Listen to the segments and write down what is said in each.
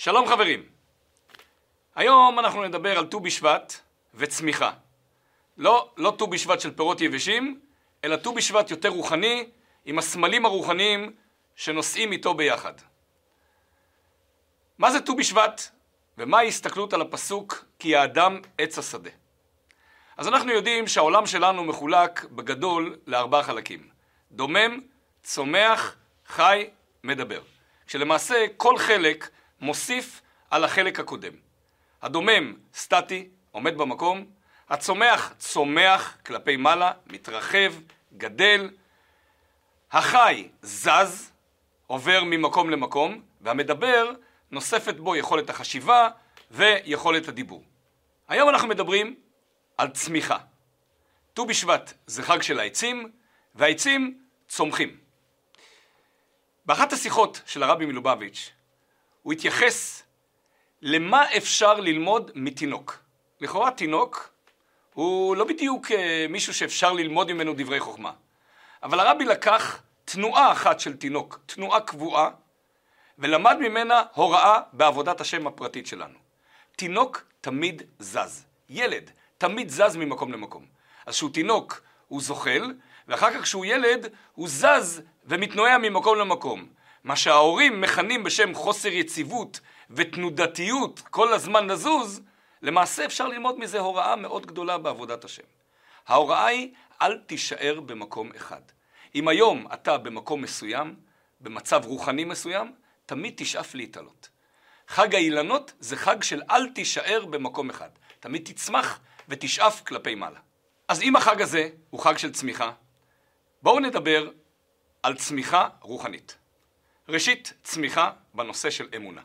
שלום חברים. היום אנחנו נדבר על ט"ו בשבט וצמיחה. לא, לא ט"ו בשבט של פירות יבשים, אלא ט"ו בשבט יותר רוחני, עם הסמלים הרוחניים שנושאים איתו ביחד. מה זה ט"ו בשבט ומה ההסתכלות על הפסוק כי האדם עץ השדה? אז אנחנו יודעים שהעולם שלנו מחולק בגדול לארבעה חלקים. דומם, צומח, חי, מדבר. כשלמעשה כל חלק מוסיף על החלק הקודם. הדומם סטטי, עומד במקום, הצומח צומח כלפי מעלה, מתרחב, גדל, החי זז, עובר ממקום למקום, והמדבר נוספת בו יכולת החשיבה ויכולת הדיבור. היום אנחנו מדברים על צמיחה. ט"ו בשבט זה חג של העצים, והעצים צומחים. באחת השיחות של הרבי מלובביץ' הוא התייחס למה אפשר ללמוד מתינוק. לכאורה תינוק הוא לא בדיוק אה, מישהו שאפשר ללמוד ממנו דברי חוכמה. אבל הרבי לקח תנועה אחת של תינוק, תנועה קבועה, ולמד ממנה הוראה בעבודת השם הפרטית שלנו. תינוק תמיד זז. ילד תמיד זז ממקום למקום. אז כשהוא תינוק הוא זוחל, ואחר כך כשהוא ילד הוא זז ומתנועע ממקום למקום. מה שההורים מכנים בשם חוסר יציבות ותנודתיות כל הזמן לזוז, למעשה אפשר ללמוד מזה הוראה מאוד גדולה בעבודת השם. ההוראה היא אל תישאר במקום אחד. אם היום אתה במקום מסוים, במצב רוחני מסוים, תמיד תשאף להתעלות. חג האילנות זה חג של אל תישאר במקום אחד. תמיד תצמח ותשאף כלפי מעלה. אז אם החג הזה הוא חג של צמיחה, בואו נדבר על צמיחה רוחנית. ראשית, צמיחה בנושא של אמונה.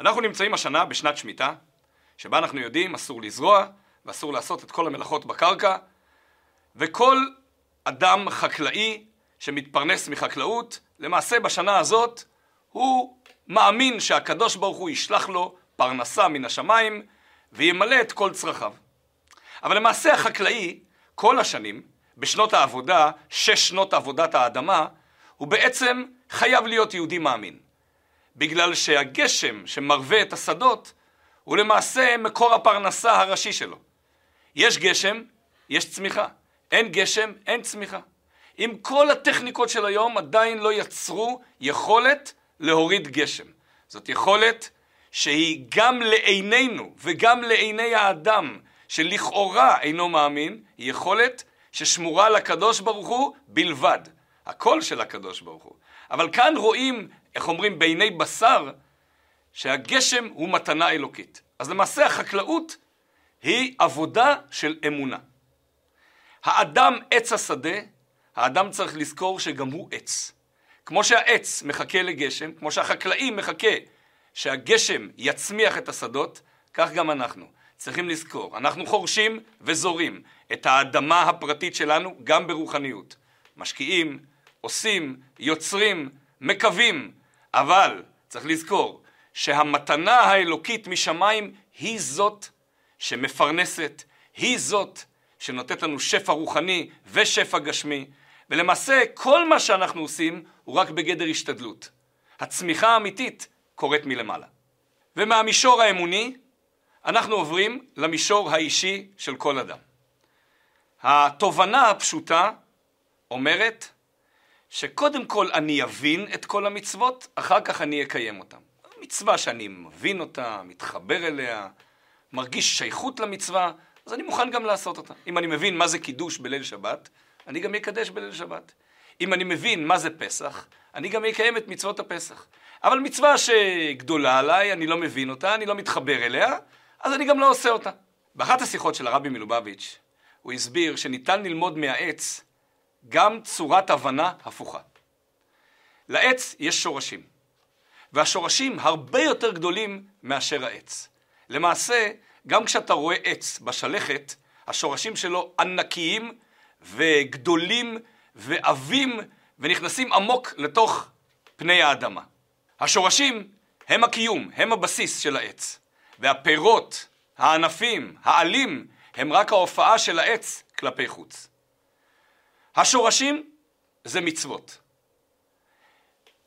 אנחנו נמצאים השנה בשנת שמיטה, שבה אנחנו יודעים אסור לזרוע ואסור לעשות את כל המלאכות בקרקע, וכל אדם חקלאי שמתפרנס מחקלאות, למעשה בשנה הזאת הוא מאמין שהקדוש ברוך הוא ישלח לו פרנסה מן השמיים וימלא את כל צרכיו. אבל למעשה החקלאי כל השנים, בשנות העבודה, שש שנות עבודת האדמה, הוא בעצם חייב להיות יהודי מאמין. בגלל שהגשם שמרווה את השדות הוא למעשה מקור הפרנסה הראשי שלו. יש גשם, יש צמיחה. אין גשם, אין צמיחה. עם כל הטכניקות של היום עדיין לא יצרו יכולת להוריד גשם. זאת יכולת שהיא גם לעינינו וגם לעיני האדם שלכאורה אינו מאמין, היא יכולת ששמורה לקדוש ברוך הוא בלבד. הכל של הקדוש ברוך הוא. אבל כאן רואים, איך אומרים, בעיני בשר, שהגשם הוא מתנה אלוקית. אז למעשה החקלאות היא עבודה של אמונה. האדם עץ השדה, האדם צריך לזכור שגם הוא עץ. כמו שהעץ מחכה לגשם, כמו שהחקלאי מחכה שהגשם יצמיח את השדות, כך גם אנחנו. צריכים לזכור, אנחנו חורשים וזורים את האדמה הפרטית שלנו גם ברוחניות. משקיעים, עושים, יוצרים, מקווים, אבל צריך לזכור שהמתנה האלוקית משמיים היא זאת שמפרנסת, היא זאת שנותנת לנו שפע רוחני ושפע גשמי, ולמעשה כל מה שאנחנו עושים הוא רק בגדר השתדלות. הצמיחה האמיתית קורית מלמעלה. ומהמישור האמוני אנחנו עוברים למישור האישי של כל אדם. התובנה הפשוטה אומרת שקודם כל אני אבין את כל המצוות, אחר כך אני אקיים אותן. מצווה שאני מבין אותה, מתחבר אליה, מרגיש שייכות למצווה, אז אני מוכן גם לעשות אותה. אם אני מבין מה זה קידוש בליל שבת, אני גם אקדש בליל שבת. אם אני מבין מה זה פסח, אני גם אקיים את מצוות הפסח. אבל מצווה שגדולה עליי, אני לא מבין אותה, אני לא מתחבר אליה, אז אני גם לא עושה אותה. באחת השיחות של הרבי מלובביץ', הוא הסביר שניתן ללמוד מהעץ גם צורת הבנה הפוכה. לעץ יש שורשים, והשורשים הרבה יותר גדולים מאשר העץ. למעשה, גם כשאתה רואה עץ בשלכת, השורשים שלו ענקיים וגדולים ועבים ונכנסים עמוק לתוך פני האדמה. השורשים הם הקיום, הם הבסיס של העץ. והפירות, הענפים, העלים, הם רק ההופעה של העץ כלפי חוץ. השורשים זה מצוות.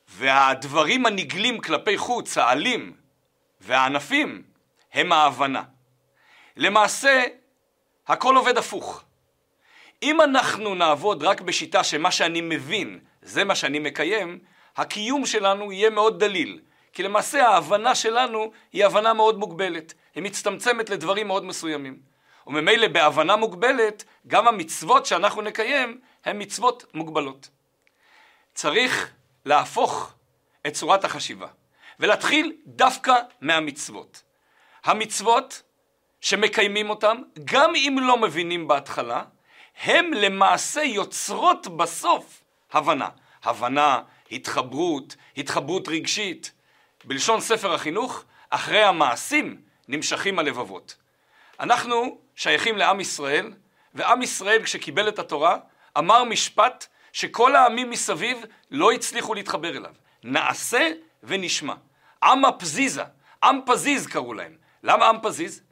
והדברים הנגלים כלפי חוץ, העלים, והענפים הם ההבנה. למעשה, הכל עובד הפוך. אם אנחנו נעבוד רק בשיטה שמה שאני מבין זה מה שאני מקיים, הקיום שלנו יהיה מאוד דליל. כי למעשה ההבנה שלנו היא הבנה מאוד מוגבלת. היא מצטמצמת לדברים מאוד מסוימים. וממילא בהבנה מוגבלת, גם המצוות שאנחנו נקיים הן מצוות מוגבלות. צריך להפוך את צורת החשיבה, ולהתחיל דווקא מהמצוות. המצוות שמקיימים אותן, גם אם לא מבינים בהתחלה, הם למעשה יוצרות בסוף הבנה. הבנה, התחברות, התחברות רגשית. בלשון ספר החינוך, אחרי המעשים נמשכים הלבבות. אנחנו שייכים לעם ישראל, ועם ישראל כשקיבל את התורה אמר משפט שכל העמים מסביב לא הצליחו להתחבר אליו. נעשה ונשמע. עם הפזיזה, עם פזיז קראו להם. למה עם פזיז?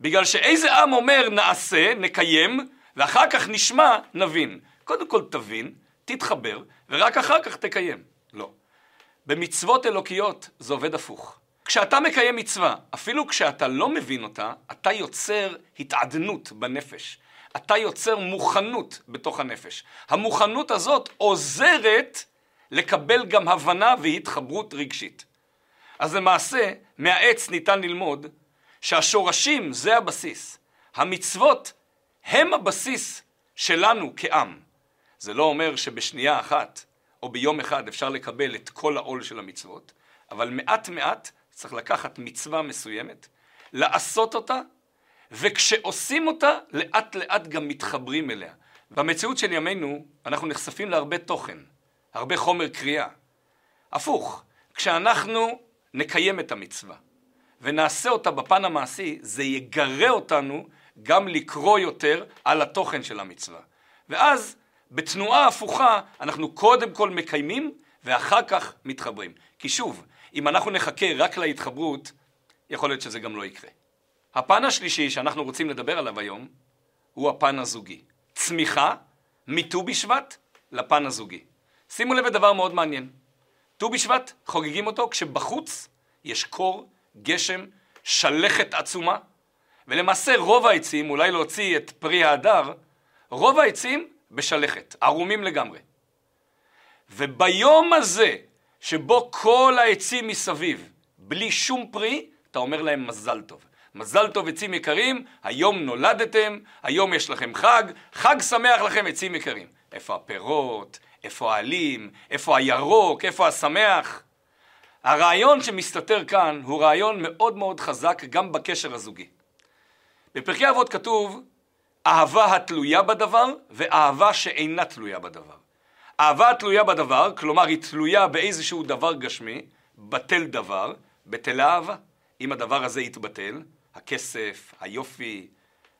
בגלל שאיזה עם אומר נעשה, נקיים, ואחר כך נשמע, נבין. קודם כל תבין, תתחבר, ורק אחר כך תקיים. לא. במצוות אלוקיות זה עובד הפוך. כשאתה מקיים מצווה, אפילו כשאתה לא מבין אותה, אתה יוצר התעדנות בנפש. אתה יוצר מוכנות בתוך הנפש. המוכנות הזאת עוזרת לקבל גם הבנה והתחברות רגשית. אז למעשה, מהעץ ניתן ללמוד שהשורשים זה הבסיס. המצוות הם הבסיס שלנו כעם. זה לא אומר שבשנייה אחת או ביום אחד אפשר לקבל את כל העול של המצוות, אבל מעט מעט צריך לקחת מצווה מסוימת, לעשות אותה, וכשעושים אותה, לאט לאט גם מתחברים אליה. במציאות של ימינו אנחנו נחשפים להרבה תוכן, הרבה חומר קריאה. הפוך, כשאנחנו נקיים את המצווה ונעשה אותה בפן המעשי, זה יגרה אותנו גם לקרוא יותר על התוכן של המצווה. ואז בתנועה הפוכה אנחנו קודם כל מקיימים ואחר כך מתחברים. כי שוב, אם אנחנו נחכה רק להתחברות, יכול להיות שזה גם לא יקרה. הפן השלישי שאנחנו רוצים לדבר עליו היום הוא הפן הזוגי. צמיחה מט"ו בשבט לפן הזוגי. שימו לב לדבר מאוד מעניין. ט"ו בשבט חוגגים אותו כשבחוץ יש קור, גשם, שלכת עצומה, ולמעשה רוב העצים, אולי להוציא את פרי ההדר, רוב העצים בשלכת, ערומים לגמרי. וביום הזה, שבו כל העצים מסביב, בלי שום פרי, אתה אומר להם מזל טוב. מזל טוב עצים יקרים, היום נולדתם, היום יש לכם חג, חג שמח לכם עצים יקרים. איפה הפירות, איפה העלים, איפה הירוק, איפה השמח? הרעיון שמסתתר כאן הוא רעיון מאוד מאוד חזק גם בקשר הזוגי. בפרקי אבות כתוב אהבה התלויה בדבר ואהבה שאינה תלויה בדבר. אהבה התלויה בדבר, כלומר היא תלויה באיזשהו דבר גשמי, בטל דבר, בטלה אהבה. אם הדבר הזה יתבטל, הכסף, היופי,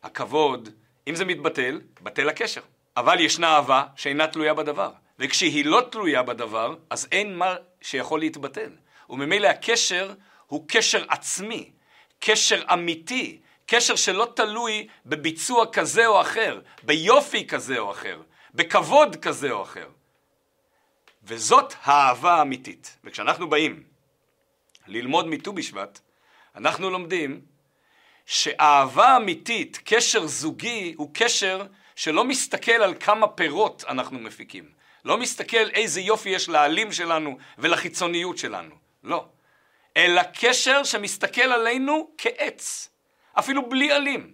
הכבוד, אם זה מתבטל, בטל הקשר. אבל ישנה אהבה שאינה תלויה בדבר. וכשהיא לא תלויה בדבר, אז אין מה שיכול להתבטל. וממילא הקשר הוא קשר עצמי, קשר אמיתי, קשר שלא תלוי בביצוע כזה או אחר, ביופי כזה או אחר, בכבוד כזה או אחר. וזאת האהבה האמיתית. וכשאנחנו באים ללמוד מט"ו בשבט, אנחנו לומדים שאהבה אמיתית, קשר זוגי, הוא קשר שלא מסתכל על כמה פירות אנחנו מפיקים. לא מסתכל איזה יופי יש לעלים שלנו ולחיצוניות שלנו. לא. אלא קשר שמסתכל עלינו כעץ. אפילו בלי עלים,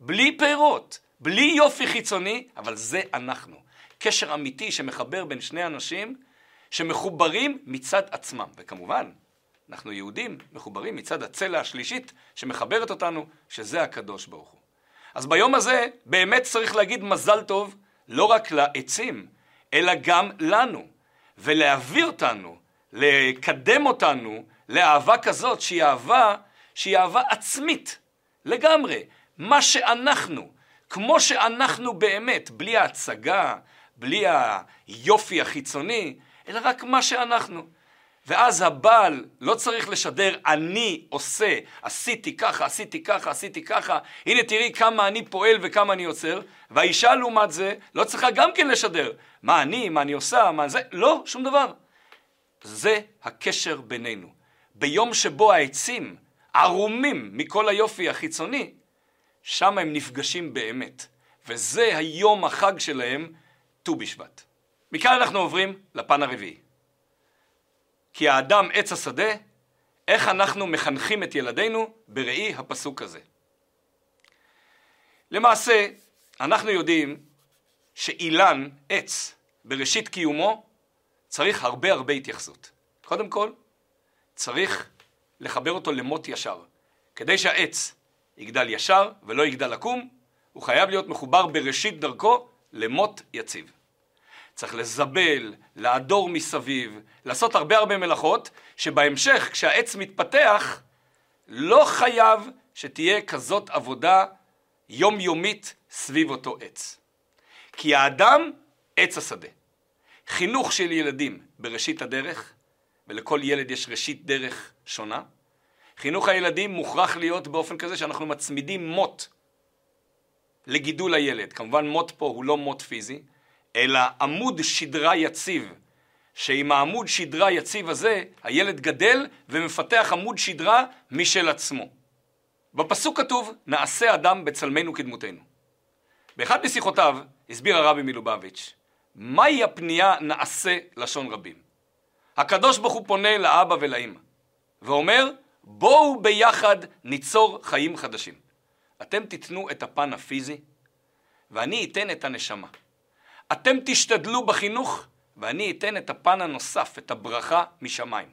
בלי פירות, בלי יופי חיצוני, אבל זה אנחנו. קשר אמיתי שמחבר בין שני אנשים שמחוברים מצד עצמם. וכמובן, אנחנו יהודים מחוברים מצד הצלע השלישית שמחברת אותנו, שזה הקדוש ברוך הוא. אז ביום הזה באמת צריך להגיד מזל טוב לא רק לעצים, אלא גם לנו, ולהביא אותנו, לקדם אותנו לאהבה כזאת שהיא אהבה, שהיא אהבה עצמית לגמרי. מה שאנחנו, כמו שאנחנו באמת, בלי ההצגה, בלי היופי החיצוני, אלא רק מה שאנחנו. ואז הבעל לא צריך לשדר אני עושה, עשיתי ככה, עשיתי ככה, עשיתי ככה, הנה תראי כמה אני פועל וכמה אני יוצר, והאישה לעומת זה לא צריכה גם כן לשדר מה אני, מה אני עושה, מה זה, לא, שום דבר. זה הקשר בינינו. ביום שבו העצים ערומים מכל היופי החיצוני, שם הם נפגשים באמת. וזה היום החג שלהם, ט"ו בשבט. מכאן אנחנו עוברים לפן הרביעי. כי האדם עץ השדה, איך אנחנו מחנכים את ילדינו בראי הפסוק הזה. למעשה, אנחנו יודעים שאילן, עץ, בראשית קיומו, צריך הרבה הרבה התייחסות. קודם כל, צריך לחבר אותו למוט ישר. כדי שהעץ יגדל ישר ולא יגדל עקום, הוא חייב להיות מחובר בראשית דרכו למוט יציב. צריך לזבל, לעדור מסביב, לעשות הרבה הרבה מלאכות, שבהמשך, כשהעץ מתפתח, לא חייב שתהיה כזאת עבודה יומיומית סביב אותו עץ. כי האדם עץ השדה. חינוך של ילדים בראשית הדרך, ולכל ילד יש ראשית דרך שונה. חינוך הילדים מוכרח להיות באופן כזה שאנחנו מצמידים מוט לגידול הילד. כמובן מוט פה הוא לא מוט פיזי, אלא עמוד שדרה יציב, שעם העמוד שדרה יציב הזה, הילד גדל ומפתח עמוד שדרה משל עצמו. בפסוק כתוב, נעשה אדם בצלמנו כדמותנו. באחד משיחותיו הסביר הרבי מלובביץ', מהי הפנייה נעשה לשון רבים? הקדוש ברוך הוא פונה לאבא ולאמא, ואומר, בואו ביחד ניצור חיים חדשים. אתם תיתנו את הפן הפיזי, ואני אתן את הנשמה. אתם תשתדלו בחינוך, ואני אתן את הפן הנוסף, את הברכה משמיים.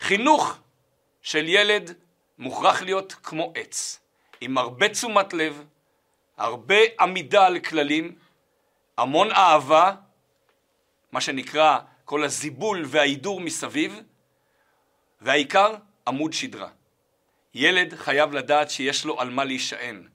חינוך של ילד מוכרח להיות כמו עץ, עם הרבה תשומת לב, הרבה עמידה על כללים, המון אהבה, מה שנקרא כל הזיבול וההידור מסביב, והעיקר עמוד שדרה. ילד חייב לדעת שיש לו על מה להישען.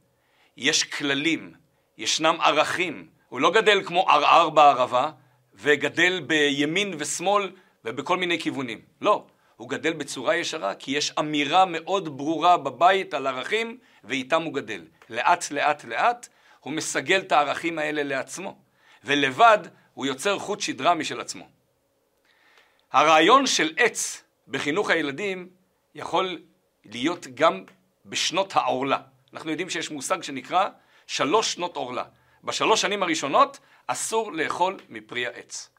יש כללים, ישנם ערכים. הוא לא גדל כמו ערער בערבה, וגדל בימין ושמאל ובכל מיני כיוונים. לא, הוא גדל בצורה ישרה, כי יש אמירה מאוד ברורה בבית על ערכים, ואיתם הוא גדל. לאט לאט לאט הוא מסגל את הערכים האלה לעצמו, ולבד הוא יוצר חוט שדרה משל עצמו. הרעיון של עץ בחינוך הילדים יכול להיות גם בשנות העורלה. אנחנו יודעים שיש מושג שנקרא שלוש שנות עורלה. בשלוש שנים הראשונות אסור לאכול מפרי העץ.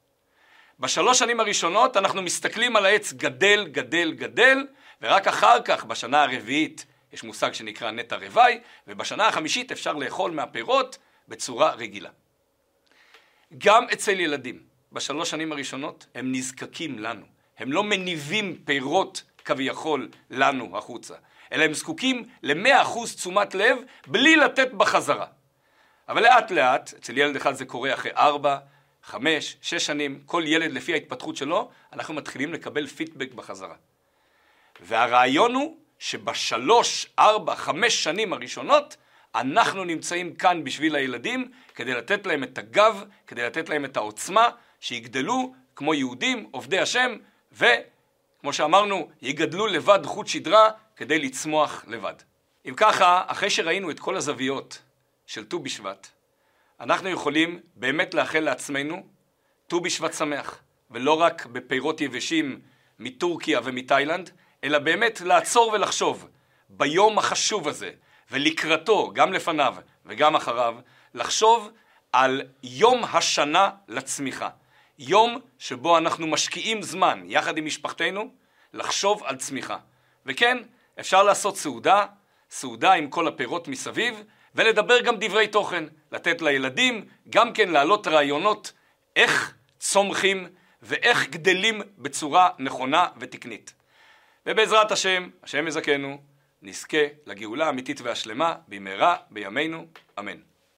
בשלוש שנים הראשונות אנחנו מסתכלים על העץ גדל, גדל, גדל, ורק אחר כך, בשנה הרביעית, יש מושג שנקרא נטע רווי, ובשנה החמישית אפשר לאכול מהפירות בצורה רגילה. גם אצל ילדים, בשלוש שנים הראשונות, הם נזקקים לנו. הם לא מניבים פירות כביכול לנו החוצה, אלא הם זקוקים למאה אחוז תשומת לב בלי לתת בחזרה. אבל לאט לאט, אצל ילד אחד זה קורה אחרי ארבע, חמש, שש שנים, כל ילד לפי ההתפתחות שלו, אנחנו מתחילים לקבל פידבק בחזרה. והרעיון הוא שבשלוש, ארבע, חמש שנים הראשונות, אנחנו נמצאים כאן בשביל הילדים, כדי לתת להם את הגב, כדי לתת להם את העוצמה, שיגדלו כמו יהודים, עובדי השם, וכמו שאמרנו, יגדלו לבד חוט שדרה כדי לצמוח לבד. אם ככה, אחרי שראינו את כל הזוויות של ט"ו בשבט, אנחנו יכולים באמת לאחל לעצמנו ט"ו בשבט שמח, ולא רק בפירות יבשים מטורקיה ומתאילנד, אלא באמת לעצור ולחשוב ביום החשוב הזה, ולקראתו, גם לפניו וגם אחריו, לחשוב על יום השנה לצמיחה. יום שבו אנחנו משקיעים זמן, יחד עם משפחתנו, לחשוב על צמיחה. וכן, אפשר לעשות סעודה, סעודה עם כל הפירות מסביב, ולדבר גם דברי תוכן, לתת לילדים גם כן להעלות רעיונות איך צומחים ואיך גדלים בצורה נכונה ותקנית. ובעזרת השם, השם יזכנו, נזכה לגאולה האמיתית והשלמה במהרה בימינו, אמן.